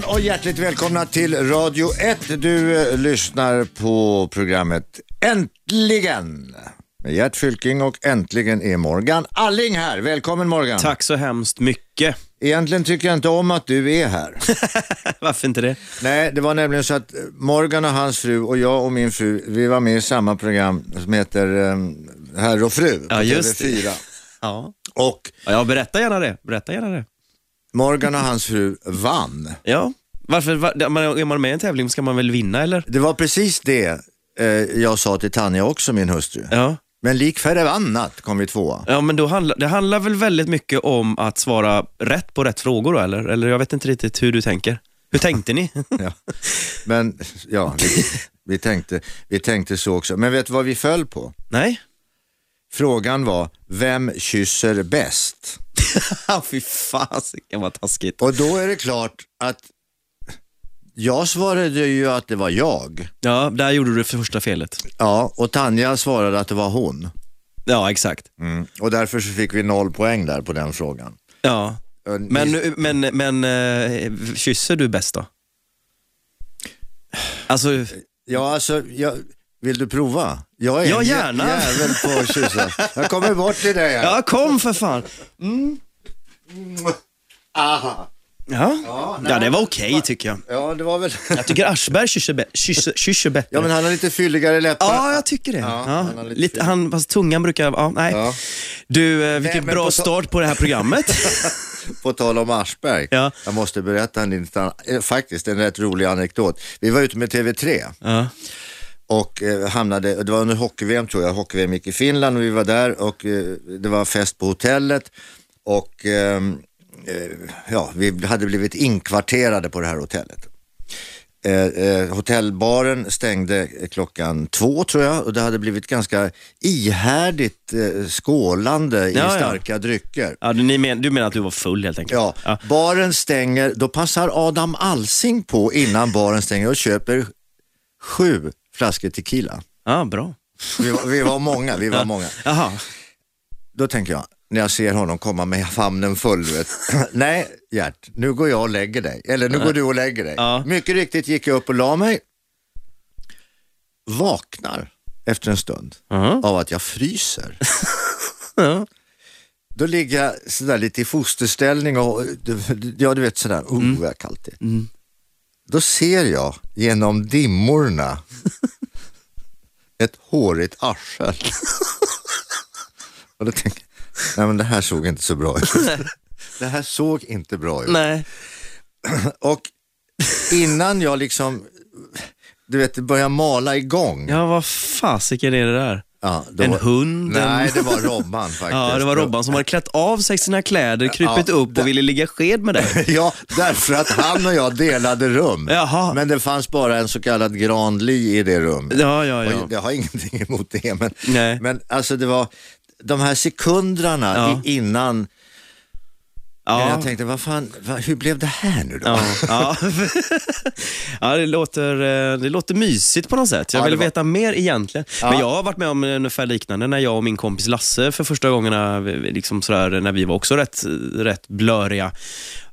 Morgon och hjärtligt välkomna till Radio 1. Du eh, lyssnar på programmet Äntligen med Gert Fylking och äntligen är Morgan Alling här. Välkommen Morgan. Tack så hemskt mycket. Egentligen tycker jag inte om att du är här. Varför inte det? Nej, det var nämligen så att Morgan och hans fru och jag och min fru, vi var med i samma program som heter um, Herr och fru på Ja, just det. TV4. Ja. Och ja, berätta gärna det. Berätta gärna det. Morgan och hans fru vann. Ja. Varför, var, är man med i en tävling ska man väl vinna eller? Det var precis det eh, jag sa till Tanja också, min hustru. Ja. Men lik förbannat kom vi tvåa. Ja, men då handla, det handlar väl väldigt mycket om att svara rätt på rätt frågor då, eller? Eller jag vet inte riktigt hur du tänker. Hur tänkte ni? Ja. Men ja, vi, vi, tänkte, vi tänkte så också. Men vet du vad vi föll på? Nej? Frågan var, vem kysser bäst? Fy fasiken vad taskigt. Och då är det klart att jag svarade ju att det var jag. Ja, där gjorde du det första felet. Ja, och Tanja svarade att det var hon. Ja, exakt. Mm. Och därför så fick vi noll poäng där på den frågan. Ja. Men, men, men eh, kysser du bäst då? Alltså, Ja, alltså, jag, vill du prova? Jag är Ja, en gärna. jävel på att kyssa. Jag kommer bort till dig här. ja kom för fan. Aha. Ja, nej, ja det var okej tycker jag. Ja, det var väl... Jag tycker Aschberg kysser, bä- kysser, kysser bättre. Ja, men han har lite fylligare läppar. Ja, jag tycker det. Ja, Ja, han har lite lite, han, fast tungan brukar, ja, nej. Ja. Du, eh, vilken men bra på ta- start på det här programmet. På tal om Aschberg. Ja. Jag måste berätta en, liten- eh, faktiskt en rätt rolig anekdot. Vi var ute med TV3 ja. Och eh, hamnade, det var under hockey-VM tror jag, hockey-VM gick i Finland och vi var där och eh, det var fest på hotellet och ehm, eh, ja, vi hade blivit inkvarterade på det här hotellet. Eh, eh, hotellbaren stängde klockan två tror jag och det hade blivit ganska ihärdigt eh, skålande i Ja, ja. starka drycker. Ja, du, men, du menar att du var full helt enkelt? Ja, ja. baren stänger, då passar Adam Alsing på innan baren stänger och köper sju flaskor tequila. Ja, bra. Vi var, vi var många, vi var många. Jaha. Då tänker jag, när jag ser honom komma med famnen full, vet. nej Gert, nu går jag och lägger dig. Eller nu går du och lägger dig. Ja. Mycket riktigt gick jag upp och la mig. Vaknar efter en stund Ja. av att jag fryser. Ja. Då ligger jag sådär lite i fosterställning och ja du vet sådär, oh Mm. vad kallt det är. Då ser jag genom dimmorna ett hårigt arsel. och då tänker jag, nej men det här såg inte så bra ut. det här såg inte bra ut. Nej. Och innan jag liksom, du vet börjar mala igång. Ja, vad fasiken är det där? Ja, då En var- hund? en- Nej, det var Robban faktiskt. Ja, det var Robban som hade klätt av sig sina kläder, krypit Ja, upp det- och ville ligga sked med dig. Ja, därför att han och jag delade rum. Jaha. Men det fanns bara en så kallad Granli i det rummet. Ja, ja, ja. Och Jag har ingenting emot det, men, Nej. men alltså det var de här sekunderna Ja. innan Ja. jag tänkte, vad fan, vad, hur blev det här nu då? Ja, ja. ja det, låter, eh, det låter mysigt på något sätt. Jag Ja, vill var- veta mer egentligen. Men jag har varit med om ungefär liknande när jag och min kompis Lasse för första gångerna, liksom sådär, när vi var också rätt, rätt blöriga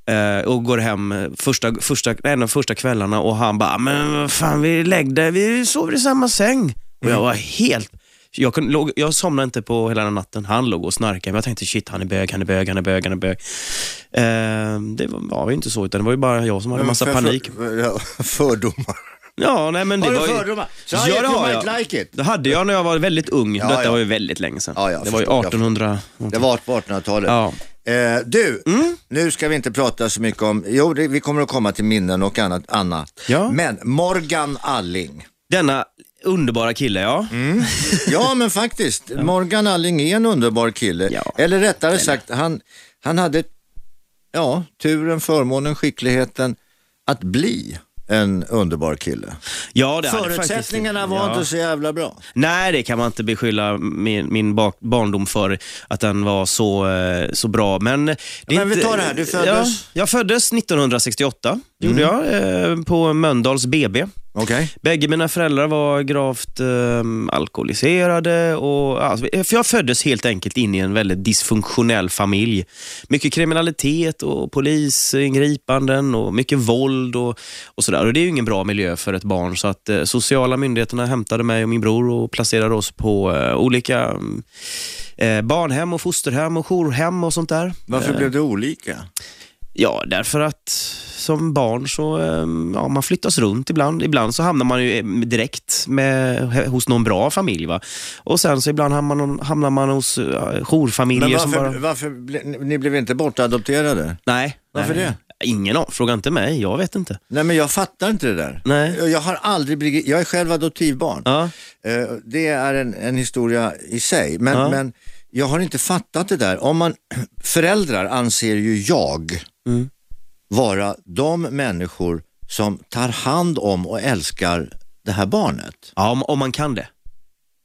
eh, och går hem första, första, en av första kvällarna och han bara, men fan vi läggde, vi sover i samma säng. Och Mm. jag var helt jag, kunde, låg, jag somnade inte på hela den natten. Han låg och snarkade. Men jag tänkte shit, han är bög, han är bög, han är bög, han är bög. Eh, det var, var ju inte så, utan det var ju bara jag som hade Men massa för- panik. För, ja, fördomar. Ja, nej men det Har du var ju... fördomar? Så Ja, det har jag. like it. Det hade jag när jag var väldigt ung. Ja, Detta ja. var ju väldigt länge sedan. Ja, det var ju förstår, jag 1800... Det var på 1800-talet. Ja. Eh, du, nu ska vi inte prata så mycket om, jo det, vi kommer att komma till minnen och annat. annat. Ja. Men Morgan Alling. Denna underbara kille, ja. Mm. Ja men faktiskt, Morgan Alling är en underbar kille. Ja. Eller rättare sagt, han, han hade ja, turen, förmånen, skickligheten att bli en underbar kille. ja det Förutsättningarna faktiskt, var ja. inte så jävla bra. Nej, det kan man inte beskylla min, min bak, barndom för, att den var så, eh, så bra. Men, det är men vi tar det här, du föddes? Ja, jag föddes 1968, gjorde jag, eh, på Mölndals BB. Okej. Bägge mina föräldrar var gravt eh, alkoholiserade. Och, alltså, för jag föddes helt enkelt in i en väldigt dysfunktionell familj. Mycket kriminalitet och polisingripanden och mycket våld och, och sådär. Och Det är ju ingen bra miljö för ett barn. Så att eh, sociala myndigheterna hämtade mig och min bror och placerade oss på eh, olika eh, barnhem och fosterhem och jourhem och sånt där. Varför blev det olika? Ja, därför att som barn så eh, ja, man flyttas runt ibland. Ibland så hamnar man ju eh, direkt med, hos någon bra familj. Va? Och sen så ibland hamnar man, hamnar man hos uh, jourfamiljer Men varför, bara... varför ni blev inte bortadopterade? Nej. Varför nej. Ingen aning. Fråga inte mig. Jag vet inte. Nej men jag fattar inte det där. Nej. Jag har aldrig blivit, jag är själv adoptivbarn. Ja. Eh, Det är en, en historia i sig. Men, Ja. men jag har inte fattat det där. Om man, föräldrar anser ju jag Mm. vara de människor som tar hand om och älskar det här barnet. Ja, om, om man kan det.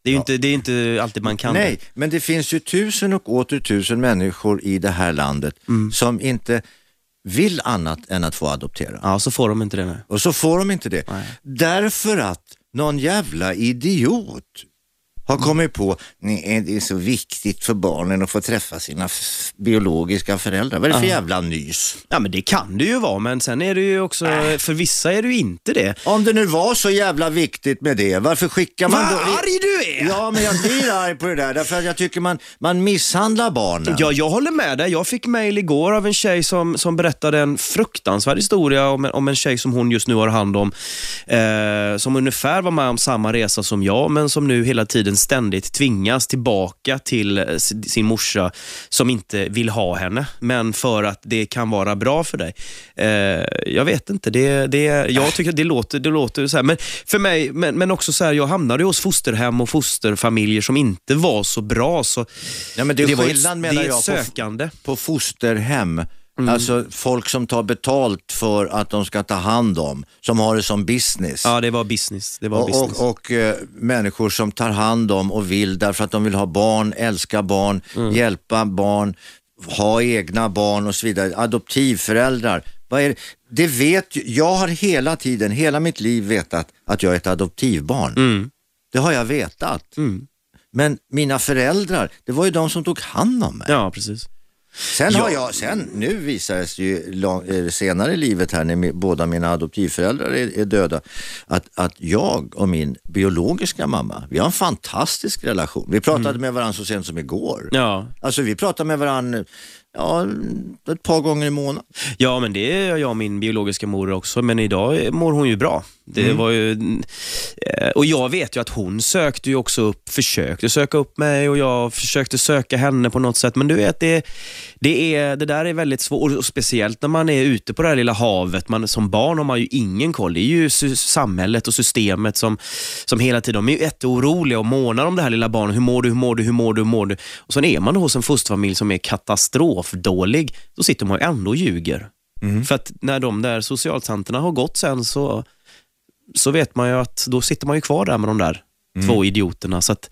Det är ju inte, det är inte alltid man kan Nej, det. men det finns ju tusen och åter tusen människor i det här landet Mm. som inte vill annat än att få adoptera. Ja, så får de inte det. Nej. Och så får de inte det. Nej. Därför att någon jävla idiot har kommit på, nej det är så viktigt för barnen att få träffa sina biologiska föräldrar. Vad är det för jävla nys? Ja, men det kan det ju vara, men sen är det ju också, för vissa är det ju inte det. Om det nu var så jävla viktigt med det, varför skickar man Vad då... arg du är! Ja, men jag blir arg på det där, därför att jag tycker man, man misshandlar barnen. Ja, jag håller med dig. Jag fick mail igår av en tjej som, som berättade en fruktansvärd historia om en, om en tjej som hon just nu har hand om. Eh, som ungefär var med om samma resa som jag, men som nu hela tiden ständigt tvingas tillbaka till eh, sin morsa som inte vill ha henne, men för att det kan vara bra för dig. Eh, jag vet inte, det, det, jag tycker att det låter, det låter så här. Men för mig, men, men också så här, jag hamnade hos fosterhem och fosterfamiljer som inte var så bra. Så Ja, men det är var ju- skillnad menar det jag på, sökande. på fosterhem. Mm. Alltså folk som tar betalt för att de ska ta hand om, som har det som business. Ja, det var business. Det var och business. och, och eh, människor som tar hand om och vill därför att de vill ha barn, älska barn, Mm. hjälpa barn, ha egna barn och så vidare. Adoptivföräldrar. Vad är det? det vet jag har hela tiden, hela mitt liv vetat att jag är ett adoptivbarn. Mm. Det har jag vetat. Mm. Men mina föräldrar, det var ju de som tog hand om mig. Ja, precis. Sen har Ja. jag, sen nu visar det sig ju lång, eh, senare i livet här när båda mina adoptivföräldrar är, är döda, att, att jag och min biologiska mamma, vi har en fantastisk relation. Vi pratade med varandra så sent som igår. Ja. Alltså vi pratar med varandra ja, ett par gånger i månaden. ja, men det är jag och min biologiska mor också, men idag mår hon ju bra. Det Mm. var ju, eh, och jag vet ju att hon sökte ju också upp, försökte söka upp mig och jag försökte söka henne på något sätt. Men du vet, det, det, är, det där är väldigt svårt, och speciellt när man är ute på det här lilla havet. Man, som barn har man ju ingen koll. Det är ju samhället och systemet som, som hela tiden, de är ju jätteoroliga och månar om det här lilla barnet. Hur mår du, hur mår du, hur mår du, hur mår du? Och sen är man hos en fosterfamilj som är katastrofdålig, då sitter man ju ändå och ljuger. För att när de där socialtanterna har gått sen så, så vet man ju att då sitter man ju kvar där med de där två idioterna. Så att,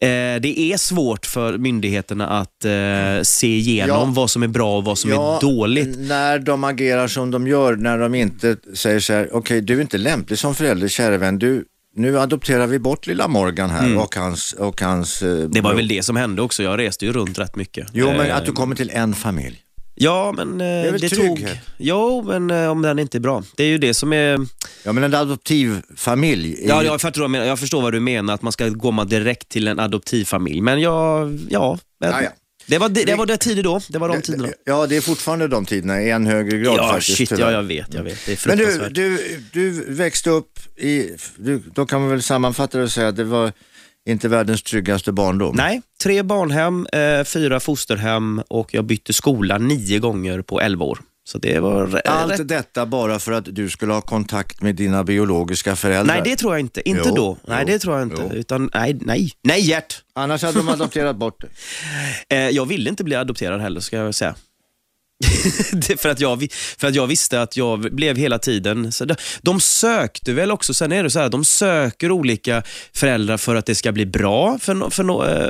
eh, det är svårt för myndigheterna att eh, se igenom Ja. vad som är bra och vad som är dåligt. När de agerar som de gör, när de inte säger så här, okej du är inte lämplig som förälder, kära vän, du, nu adopterar vi bort lilla Morgan här och hans... Och hans eh, Det var väl det som hände också. Jag reste ju runt rätt mycket. Jo, men Eh, att du kommer till en familj. Ja, men eh, är väl det trygghet? tog... Jo, men eh, om den inte är bra. Det är ju det som är... Ja, men en adoptivfamilj. är Ja, jag, förstår, vad du menar. jag förstår vad du menar, att man ska komma direkt till en adoptivfamilj. Men jag, ja. men Ja, ja. Det var det, det var det tider då. Det var de tiderna. Ja, det är fortfarande de tiderna i än högre grad Ja, faktiskt. shit, ja, jag vet, jag vet. Det är Men du, du, du växte upp i, du, då kan man väl sammanfatta det och säga att det var inte världens tryggaste barndom. Nej, tre barnhem, eh, fyra fosterhem och jag bytte skola nio gånger på elva år. Så det var rä- Allt rätt. detta bara för att du skulle ha kontakt med dina biologiska föräldrar. Nej, det tror jag inte. Inte Jo, då. Nej, jo, det tror jag inte. jo. Utan, nej, nej. Nej, Gert! Annars hade de adopterat bort dig. Eh, jag ville inte bli adopterad heller, ska jag säga. för, att jag, för att jag visste att jag blev hela tiden... Så de, de sökte väl också, sen är det så här, de söker olika föräldrar för att det ska bli bra för, för,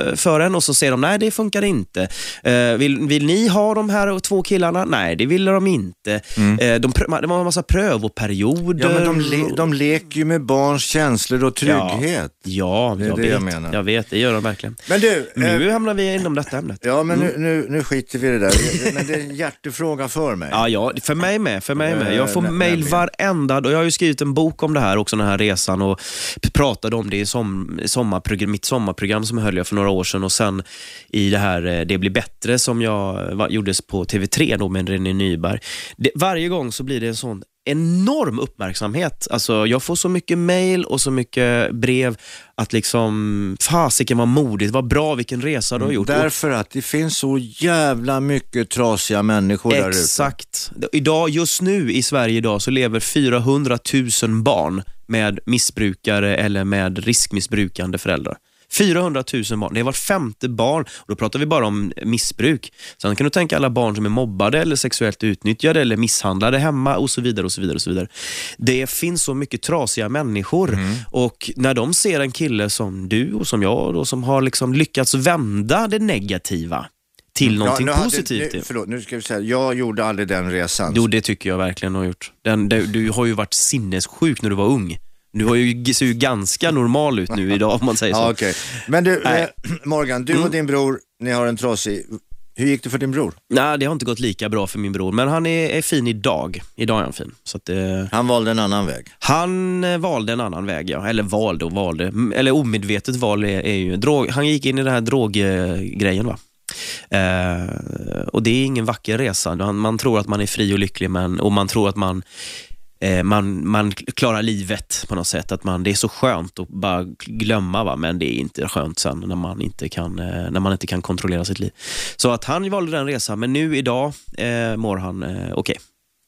eh, för en och så säger de nej det funkar inte. Uh, vill, vill ni ha de här två killarna? Nej, det ville de inte. Mm. Uh, de, det var en massa prövoperioder. Ja, men de, le, de leker ju med barns känslor och trygghet. Ja, ja jag, vet, jag, menar. jag vet, det gör de verkligen. Men du, nu uh, hamnar vi inom detta ämnet. Ja, men mm. nu, nu, nu skiter vi i det där. men det är hjärtefråga för mig. Ja, ja för mig med. För mig med. Jag får mail varenda och Jag har ju skrivit en bok om det här också, den här resan och pratade om det i som, sommarprogram, mitt sommarprogram som höll jag för några år sedan och sen i det här eh, Det blir bättre som jag gjordes på TV3 då med René Nyberg. Det, varje gång så blir det en sån enorm uppmärksamhet. Alltså, jag får så mycket mail och så mycket brev att liksom, fasiken vad modigt, vad bra, vilken resa du har gjort. Därför att det finns så jävla mycket trasiga människor där ute. Exakt. Idag, just nu i Sverige idag så lever 400 000 barn med missbrukare eller med riskmissbrukande föräldrar. 400 000 barn. Det är var femte barn. Och då pratar vi bara om missbruk. Sen kan du tänka alla barn som är mobbade, eller sexuellt utnyttjade eller misshandlade hemma och så vidare. och så vidare och så vidare. Det finns så mycket trasiga människor mm. och när de ser en kille som du och som jag då, som har liksom lyckats vända det negativa till mm. någonting ja, positivt. Hade, nu, förlåt, nu ska vi säga, jag gjorde aldrig den resan. Jo, det tycker jag verkligen har gjort. Den, du, du har ju varit sinnessjuk när du var ung. Du har ju, ser ju ganska normal ut nu idag om man säger så. Ja, okay. Men du, eh, Morgan, du och mm. din bror, ni har en trasig hur gick det för din bror? Nej, det har inte gått lika bra för min bror, men han är, är fin idag. Idag är han fin. Så att, eh, han valde en annan väg? Han eh, valde en annan väg, ja. Eller valde och valde. Eller omedvetet val är, är ju drog, Han gick in i den här droggrejen. Va? Eh, och det är ingen vacker resa. Man, man, tror att man är fri och lycklig men, och man tror att man man, man klarar livet på något sätt. Att man, det är så skönt att bara glömma, va? men det är inte skönt sen när man inte kan, eh, när man inte kan kontrollera sitt liv. Så att han valde den resan, men nu idag eh, mår han eh, okej. Okay.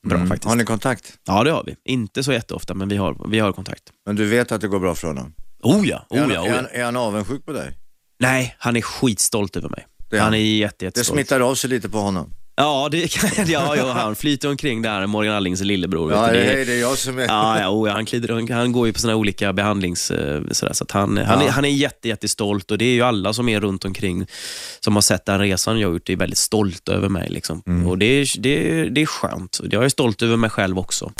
Bra mm. faktiskt. Har ni kontakt? Ja, det har vi. Inte så jätteofta, men vi har, vi har kontakt. Men du vet att det går bra för honom? Oh ja, oh ja, oh ja. Är, han, är han avundsjuk på dig? Nej, han är skitstolt över mig. han. han är jätte, jättestolt. Det smittar av sig lite på honom? Ja, det kan, ja, ja, han flyter omkring där, Morgan Allings lillebror. Ja, det, är, det är jag som är... Ja, ja, oh, han, klider, han går ju på såna olika behandlings... Eh, sådär, så han, ja. han, är, han är jätte, jättestolt och det är ju alla som är runt omkring som har sett den resan jag har gjort, är väldigt stolta över mig. Liksom. Mm. Och det är, det, det är skönt. Jag är stolt över mig själv också.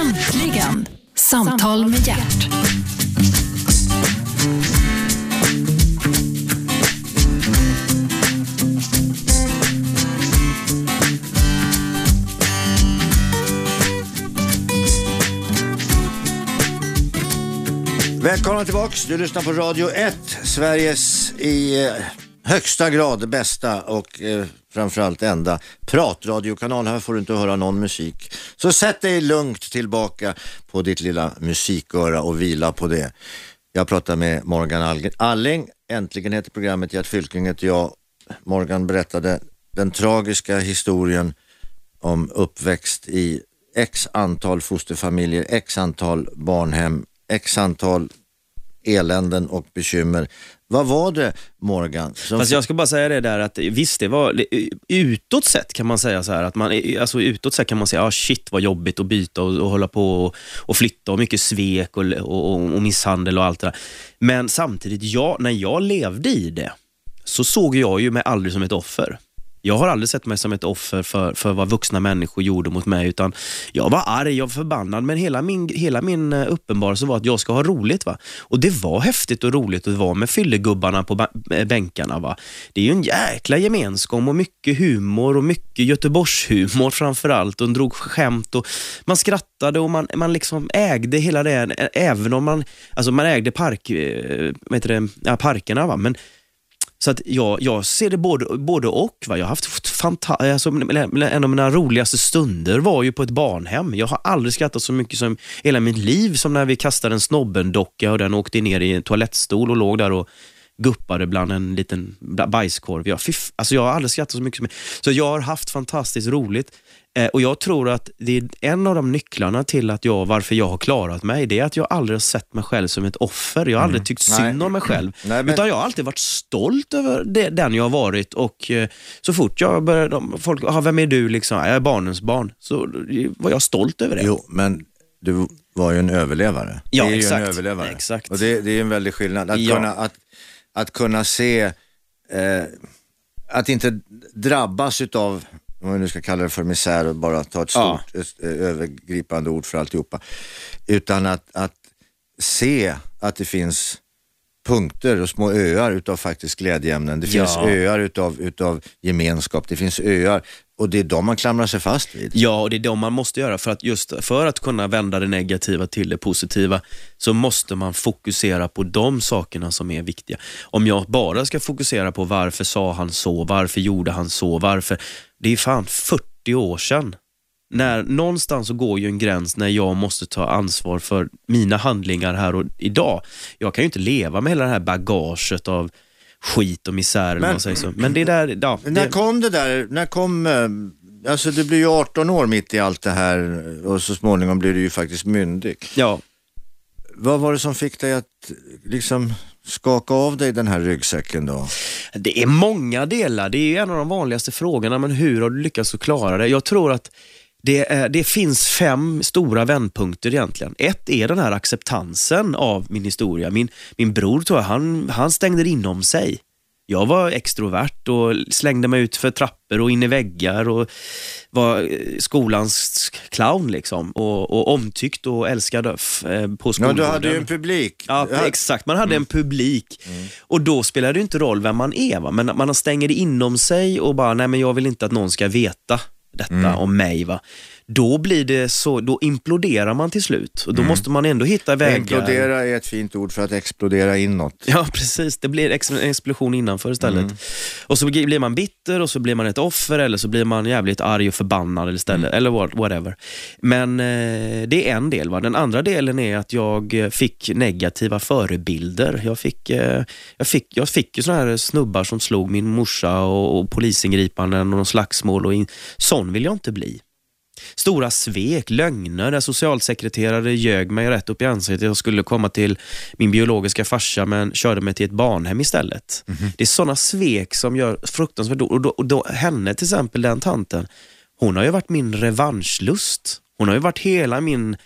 Äntligen, Samtal med hjärt. Välkomna tillbaks. Du lyssnar på Radio 1, Sveriges i eh, högsta grad bästa och eh, framförallt enda pratradiokanal. Här får du inte höra någon musik. Så sätt dig lugnt tillbaka på ditt lilla musiköra och vila på det. Jag pratar med Morgan Alling. Äntligen heter programmet Gert Fylking heter jag. Morgan berättade den tragiska historien om uppväxt i x antal fosterfamiljer, x antal barnhem, x antal eländen och bekymmer. Vad var det Morgan? Som... Fast jag ska bara säga det där att visst, det var utåt sett kan man säga så här att man, alltså utåt sett kan man säga, ah, shit vad jobbigt att byta och, och hålla på och, och, flytta och mycket svek och, och, och misshandel och allt det där. Men samtidigt, jag, när jag levde i det så såg jag ju mig aldrig som ett offer. Jag har aldrig sett mig som ett offer för, för vad vuxna människor gjorde mot mig, utan jag var arg, jag var förbannad, men hela min, hela min eh, uppenbarelse var att jag ska ha roligt. Va? Och det var häftigt och roligt att vara med fyllegubbarna på eh, bänkarna. Va? Det är ju en jäkla gemenskap och mycket humor och mycket Göteborgshumor framförallt och drog skämt och man skrattade och man, man liksom ägde hela det, även om man, alltså man ägde park, äh, vad heter det, ja, parkerna. Va? Men så att jag, jag ser det både, både och. Va? Jag har haft fanta- alltså, en av mina roligaste stunder var ju på ett barnhem. Jag har aldrig skrattat så mycket som hela mitt liv som när vi kastade en Snobben-docka och den åkte ner i en toalettstol och låg där och guppade bland en liten bajskorv. Jag, fiff, alltså jag har aldrig skrattat så mycket som Så jag har haft fantastiskt roligt. Eh, och Jag tror att det är en av de nycklarna till att jag, varför jag har klarat mig, det är att jag aldrig har sett mig själv som ett offer. Jag har aldrig tyckt Mm. Synd om mig själv. Nej, men- Utan jag har alltid varit stolt över det, den jag har varit och eh, så fort jag började, de, folk, ah, vem är du? Liksom, "Ah, jag är barnens barn. Så var jag stolt över det. Jo, men du var ju en överlevare. Ja, det är ju exakt. en överlevare. Exakt. Och det, det är en väldig skillnad. Att, Ja. kunna, att, att kunna se, eh, att inte drabbas utav, om vi nu ska kalla det för misär och bara ta ett Ja. stort ett, eh, övergripande ord för alltihopa. Utan att, att se att det finns punkter och små öar utav faktiskt glädjeämnen. Det finns Ja. öar utav, utav gemenskap, det finns öar och det är de man klamrar sig fast vid. Ja, och det är det man måste göra för att just för att kunna vända det negativa till det positiva så måste man fokusera på de sakerna som är viktiga. Om jag bara ska fokusera på varför sa han så, varför gjorde han så, varför. Det är fan 40 år sedan. När, någonstans så går ju en gräns när jag måste ta ansvar för mina handlingar här och idag. Jag kan ju inte leva med hela det här bagaget av skit och misär Men- man säger så. Men det där, ja, När det, kom det där, när kom, eh, alltså det blir ju 18 år mitt i allt det här och så småningom blir du ju faktiskt myndig. ja, Vad var det som fick dig att liksom skaka av dig den här ryggsäcken då? Det är många delar. Det är en av de vanligaste frågorna, men hur har du lyckats att klara det? Jag tror att det, är, det finns fem stora vändpunkter egentligen. Ett är den här acceptansen av min historia. Min, min bror tror jag, han, han stängde inom sig. Jag var extrovert och slängde mig ut för trappor och in i väggar och var eh, skolans clown liksom. Och, och omtyckt och älskad eh, på Ja, skolgården. du hade ju en publik. Ja, exakt. Man hade en publik. Och då spelar det inte roll vem man är. Va? Men man stänger det inom sig och bara, nej men jag vill inte att någon ska veta detta om mig. Va? Då blir det så, då imploderar man till slut. Och då måste man ändå hitta vägar. Implodera är ett fint ord för att explodera inåt. Ja, precis. Det blir ex- en explosion innanför istället. Mm. Och så blir man bitter och så blir man ett offer eller så blir man jävligt arg och förbannad istället. Mm. Eller what- whatever. Men eh, det är en del. Va? Den andra delen är att jag eh, fick negativa förebilder. Jag fick, eh, jag fick, jag fick ju såna här snubbar som slog min morsa och, och polisingripanden och slagsmål. Och in, sån vill jag inte bli. Stora svek, lögner, där socialsekreterare ljög mig rätt upp i ansiktet. Jag skulle komma till min biologiska farsa men körde mig till ett barnhem istället. Det är sådana svek som gör fruktansvärt då, och då, och då Henne till exempel, den tanten, hon har ju varit min revanschlust. Hon har ju varit hela min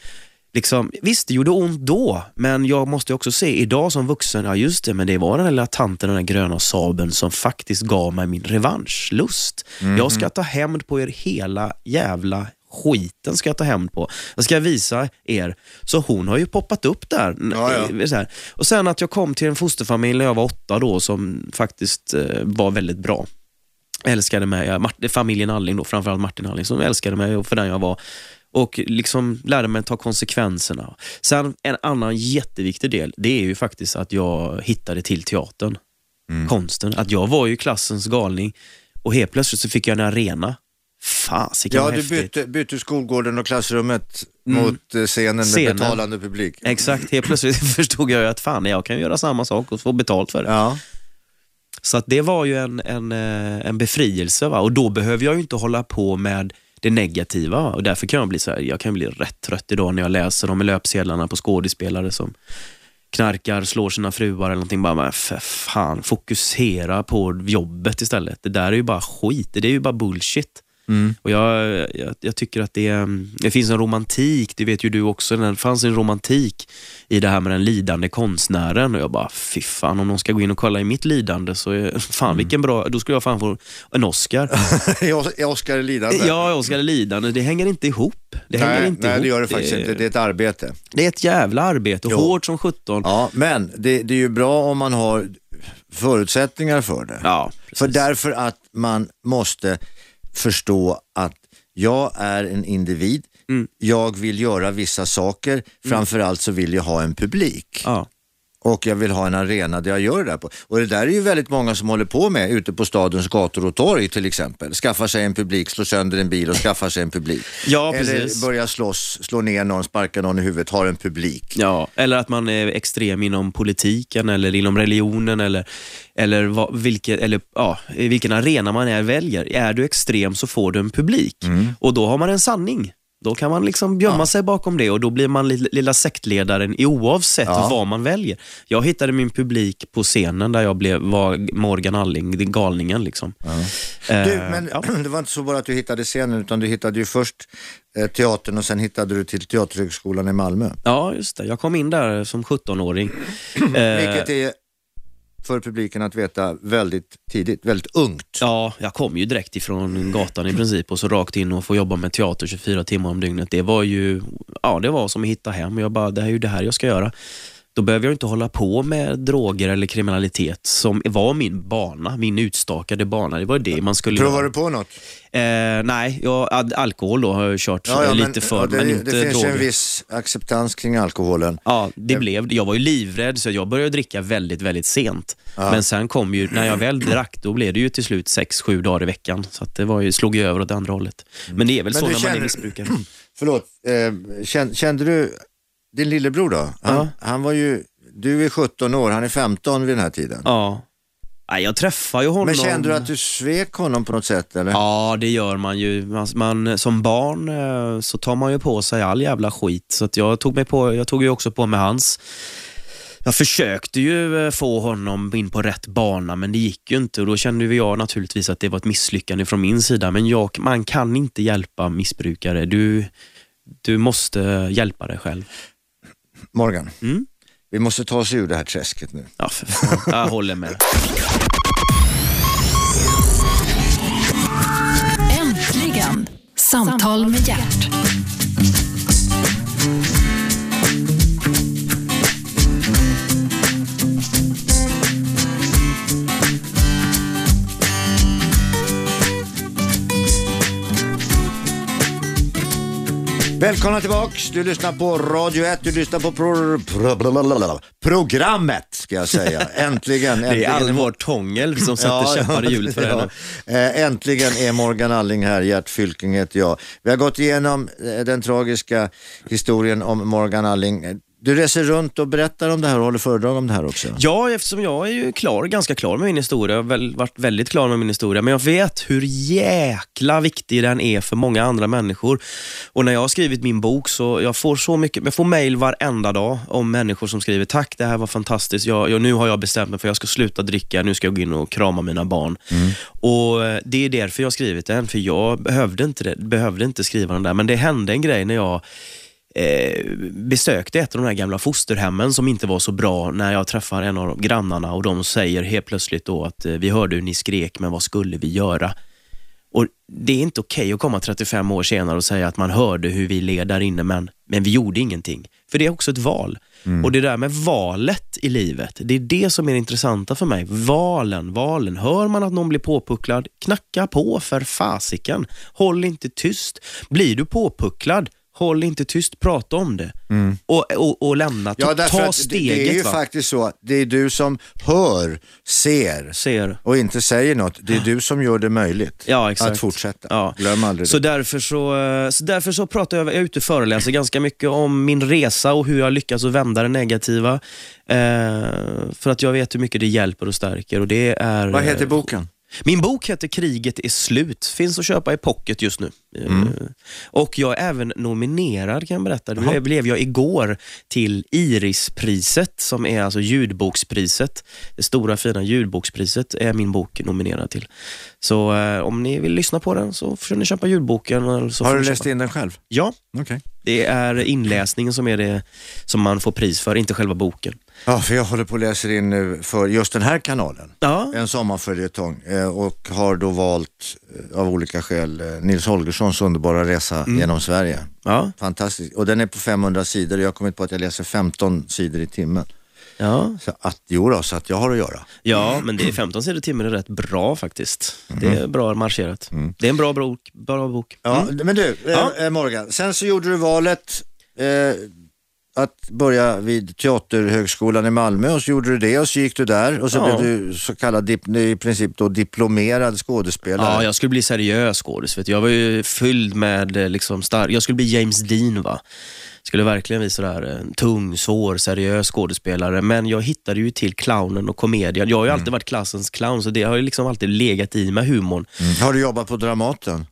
Liksom, visst, det gjorde ont då, men jag måste också se idag som vuxen, ja just det, men det var den där lilla tanten, den där gröna sabeln som faktiskt gav mig min revanschlust. Jag ska ta hämnd på er hela jävla skiten ska jag ta hämnd på. Jag ska visa er. Så hon har ju poppat upp där. Ja, ja. Här. Och sen att jag kom till en fosterfamilj när jag var åtta då som faktiskt eh, var väldigt bra. Älskade mig, familjen Alling då, framförallt Martin Alling, som älskade mig för den jag var. Och liksom lärde mig att ta konsekvenserna. Sen en annan jätteviktig del, det är ju faktiskt att jag hittade till teatern. Konsten. Att jag var ju klassens galning och helt plötsligt så fick jag en arena. Fasiken Ja, vad du häftigt. bytte, bytte skolgården och klassrummet Mm. mot eh, scenen med Scenen. betalande publik. Exakt, helt plötsligt förstod jag ju att fan, jag kan göra samma sak och få betalt för det. Ja. Så att det var ju en, en, eh, en befrielse va? och då behöver jag ju inte hålla på med det negativa och därför kan jag bli så här, jag kan bli rätt trött idag när jag läser de löpsedlarna på skådespelare som knarkar, slår sina fruar eller någonting. Bara, men för fan, fokusera på jobbet istället. Det där är ju bara skit, det är ju bara bullshit. Och jag, jag, jag tycker att det, är- det finns en romantik, det vet ju du också, det fanns en romantik i det här med den lidande konstnären och jag bara, fy fan om någon ska gå in och kolla i mitt lidande så, är, fan vilken bra, då skulle jag fan få en Oscar. Är Oskar lidande? ja, Oscar är lidande, det hänger inte ihop. Det hänger nej, inte nej ihop. det gör det faktiskt inte. Det är ett arbete. det är ett jävla arbete, Jo. hårt som sjutton. Ja, men det, det är ju bra om man har förutsättningar för det. Ja, För därför att man måste förstå att jag är en individ, Mm. jag vill göra vissa saker, framförallt så vill jag ha en publik. Ja. Och jag vill ha en arena där jag gör det där på. Och det där är ju väldigt många som håller på med ute på stadens gator och torg till exempel. Skaffar sig en publik, slår sönder en bil och skaffar sig en publik. Ja, Eller precis. börjar slåss, slå ner någon, sparka någon i huvudet, har en publik. Ja, eller att man är extrem inom politiken eller inom religionen eller, eller, vad, vilket, eller ja, vilken arena man är väljer. Är du extrem så får du en publik och då har man en sanning. Då kan man liksom gömma sig bakom det och då blir man li- lilla sektledaren i oavsett Ja. vad man väljer. Jag hittade min publik på scenen där jag blev, var Morgan Alling, galningen. Liksom. Du, Eh, men ja. det var inte så bara att du hittade scenen utan du hittade ju först eh, teatern och sen hittade du till Teaterhögskolan i Malmö. ja, just det. Jag kom in där som 17-åring. Eh, Vilket är för publiken att veta väldigt tidigt, väldigt ungt. Ja, jag kom ju direkt ifrån gatan i princip och så rakt in och få jobba med teater 24 timmar om dygnet. Det var ju, ja det var som att hitta hem. Jag bara, det här är ju det här jag ska göra. Då behöver jag inte hålla på med droger eller kriminalitet som var min bana, min utstakade bana. Det var det man skulle Provar göra. du på något? Eh, nej, jag, alkohol då har jag kört eh, lite för, ja, det, men inte det finns droger. en viss acceptans kring alkoholen. Ja, det blev Jag var ju livrädd så jag började dricka väldigt, väldigt sent. Men sen kom ju, när jag väl drack, då blev det ju till slut sex sju dagar i veckan. Så det var ju, slog ju över åt andra hållet. Men det är väl Men så när man känner- är missbrukare. Förlåt, eh, kände, kände du din lillebror då? Han, Ja. han var ju, du är 17 år, han är 15 vid den här tiden. Ja. Nej, jag träffar ju honom. Men kände du att du svek honom på något sätt eller? Ja, det gör man ju. Man, man, som barn eh, så tar man ju på sig all jävla skit. Så jag, tog mig på, jag tog ju också på mig hans. Jag försökte ju eh, få honom in på rätt bana, men det gick ju inte. Och Då kände ju jag naturligtvis att det var ett misslyckande från min sida. Men jag, man kan inte hjälpa missbrukare. Du, du måste hjälpa dig själv. Morgan, Mm? vi måste ta oss ur det här träsket nu. Ja, för fan. Jag håller med. Äntligen! Samtal med hjärt. Välkomna tillbaks, du lyssnar på Radio 1, du lyssnar på pro, pro, blablabla. programmet ska jag säga. Äntligen. Det är äntligen. Alvar Tångel som sätter käppar i hjulet för ja. henne. Eh, Äntligen är Morgan Alling här, Gert Fylking heter jag. Vi har gått igenom eh, den tragiska historien om Morgan Alling. Du reser runt och berättar om det här och håller föredrag om det här också. Ja, eftersom jag är ju klar, ganska klar med min historia. Jag har väl varit väldigt klar med min historia, men jag vet hur jäkla viktig den är för många andra människor. Och när jag har skrivit min bok så jag får så mycket, jag får mail varenda dag om människor som skriver tack, det här var fantastiskt. Jag, jag, nu har jag bestämt mig för att jag ska sluta dricka, nu ska jag gå in och krama mina barn. Och eh, Det är därför jag har skrivit den, för jag behövde inte, det, behövde inte skriva den där. Men det hände en grej när jag eh, besökte ett av de här gamla fosterhemmen som inte var så bra när jag träffar en av grannarna och de säger helt plötsligt då att eh, vi hörde hur ni skrek, men vad skulle vi göra? Och Det är inte okej att komma 35 år senare och säga att man hörde hur vi led där inne, men, men vi gjorde ingenting. För det är också ett val. Och det där med valet i livet, det är det som är det intressanta för mig. Valen, valen. Hör man att någon blir påpucklad, knacka på för fasiken. Håll inte tyst. Blir du påpucklad, håll inte tyst, prata om det. Och, och, och lämna, ta, Ja, ta att det, det är ju steget. va? faktiskt så att det är du som hör, ser Ser. och inte säger något. Det är du som gör det möjligt Ja, att fortsätta. Ja. Glöm aldrig Så det. därför så, eh, så därför så pratar jag, jag är ute och föreläser ganska mycket om min resa och hur jag lyckas att vända det negativa. Eh, för att jag vet hur mycket det hjälper och stärker. Och det är, Vad heter boken? Min bok heter Kriget är slut. Finns att köpa i pocket just nu. Eh, Och jag är även nominerad kan jag berätta. Det blev jag igår till Irispriset som är alltså ljudbokspriset. Det stora fina ljudbokspriset är min bok nominerad till. Så eh, om ni vill lyssna på den så får ni köpa ljudboken. Har du läst köpa. in den själv? Ja, Okej. det är inläsningen som är det som man får pris för, inte själva boken. Ja, för jag håller på att läsa in nu för just den här kanalen. Ja, En sommarföljetong eh, och har då valt eh, av olika skäl eh, Nils Holgerssons underbara resa genom Sverige. ja, Fantastiskt. Och den är på 500 sidor och jag har kommit på att jag läser 15 sidor i timmen. ja. Så att, jo då, så att jag har att göra. Ja, men det är 15 sidor i timmen är rätt bra faktiskt. Det är bra marscherat. Det är en bra bok. Bra bok. Ja, Mm. Men du, Ja. eh, Morgan, sen så gjorde du valet. Eh, att börja vid Teaterhögskolan i Malmö och så gjorde du det och så gick du där och så Ja. blev du så kallad i princip då diplomerad skådespelare. Ja, jag skulle bli seriös skådis. vet du. Jag var ju fylld med eh, liksom stark... Jag skulle bli James Dean va. Skulle verkligen bli sådär en tung, svår, seriös skådespelare. Men jag hittade ju till clownen och komedian. Jag har ju alltid varit klassens clown, så det har ju liksom alltid legat i mig humorn. Mm. Har du jobbat på Dramaten?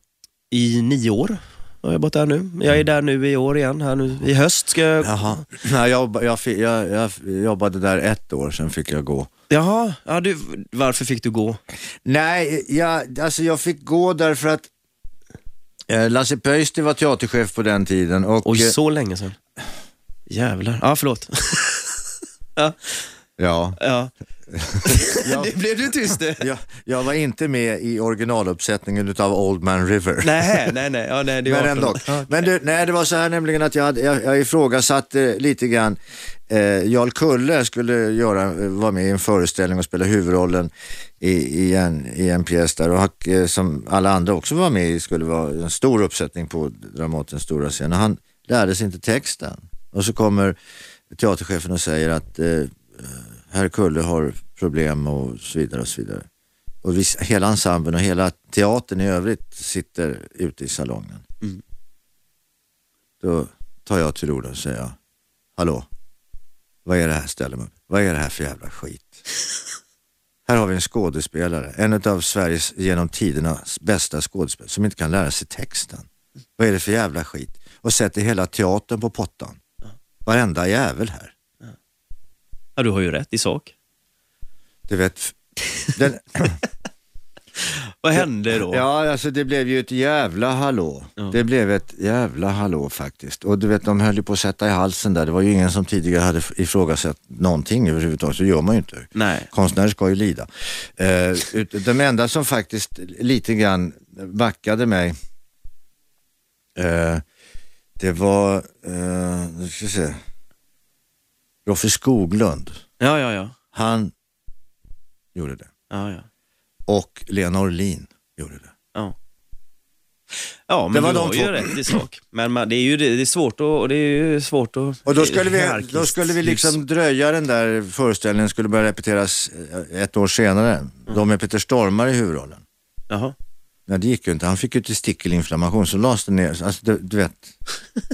I nio år har jag jobbat där nu. Jag är där nu i år igen. Här nu i höst ska jag... Jaha. Nej, jag, jag, jag, jag jobbade där ett år, sen fick jag gå. Jaha, ja, du, varför fick du gå? Nej, jag, alltså jag fick gå därför att eh, Lasse Pöysti var teaterchef på den tiden och Oj, så länge sedan. Jävlar. Ja, förlåt. ja, ja, ja. Det blev du tyst det. jag, jag var inte med i originaluppsättningen utav Old Man River. Nej, nej, nej. Ja, nej det var Men ändå. Men du, nej, det var så här nämligen att jag, hade, jag, jag ifrågasatte lite grann. Eh, Jarl Kulle skulle göra, eh, vara med i en föreställning och spela huvudrollen i, i, en, i en pjäs där och eh, som alla andra också var med i skulle vara en stor uppsättning på Dramatens stora scen. Och han lärde sig inte texten. Och så kommer teaterchefen och säger att eh, herr Kulle har problem och så vidare och så vidare. Och vi, hela ensemblen och hela teatern i övrigt sitter ute i salongen. Mm. Då tar jag till orda och säger, hallå, vad är det här ställer upp? Vad är det här för jävla skit? Här har vi en skådespelare, en av Sveriges genom tiderna bästa skådespelare som inte kan lära sig texten. Vad är det för jävla skit? Och sätter hela teatern på pottan. Varenda jävel här. Ja, du har ju rätt i sak. Du vet, den, Vad hände då? Ja, alltså det blev ju ett jävla hallå. Ja. Det blev ett jävla hallå faktiskt. Och du vet, de höll ju på att sätta i halsen där. Det var ju ingen som tidigare hade ifrågasatt någonting överhuvudtaget. Så gör man ju inte. Nej. Konstnärer ska ju lida. Ut- de enda som faktiskt lite grann backade mig, eh, det var, eh, nu ska vi se, Roffe Skoglund. Ja, ja, ja. Han gjorde det. Ja, ja. Och Lena Orlin gjorde det. Ja, ja men Det var du de har två. ju rätt i sak. Men man, det är ju det, det är svårt att... Och det är ju svårt att Och då skulle vi, då skulle vi liksom dröja den där föreställningen, skulle börja repeteras eh, ett år senare. Mm. De med Peter Stormare i huvudrollen. Jaha. Nej det gick ju inte, han fick ju testikelinflammation så lades det ner. Alltså, du, du vet,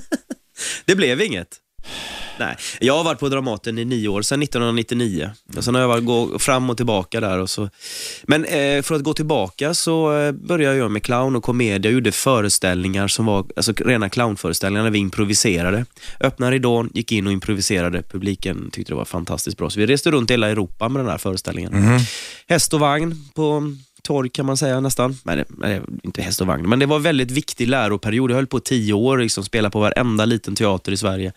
Det blev inget. Nej, jag har varit på Dramaten i nio år, sedan 1999. Och sen har jag varit gå fram och tillbaka där. Och så. Men eh, för att gå tillbaka så eh, började jag med clown och komedi. Jag gjorde föreställningar som var alltså, rena clownföreställningar när vi improviserade. Öppnade ridån, gick in och improviserade. Publiken tyckte det var fantastiskt bra. Så vi reste runt hela Europa med den här föreställningen. Häst och vagn på torg kan man säga nästan. Nej, inte häst och vagn, men det var en väldigt viktig läroperiod. Jag höll på tio år, liksom, spelade på varenda liten teater i Sverige.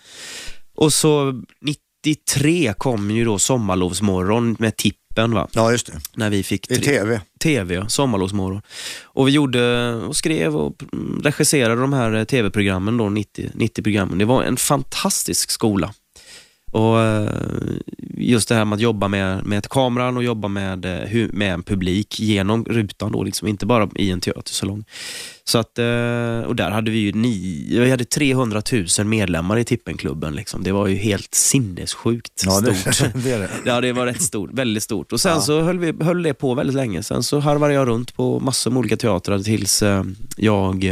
Och så 93 kom ju då Sommarlovsmorgon med Tippen, va? ja just det, när vi fick i tv. TV, ja, Sommarlovsmorgon. Och vi gjorde och skrev och regisserade de här eh, TV-programmen då, 90, 90 programmen. Det var en fantastisk skola. Och eh, just det här med att jobba med, med kameran och jobba med, eh, med en publik genom rutan då, liksom, inte bara i en teatersalong. Så att, eh, och där hade vi ju ni, vi hade 300 000 medlemmar i Tippenklubben. Liksom. Det var ju helt sinnessjukt Ja, det, stort. det det. Ja, det var rätt stort, väldigt stort. Och sen Ja. så höll, vi, höll det på väldigt länge. Sen så harvade jag runt på massor med olika teatrar tills jag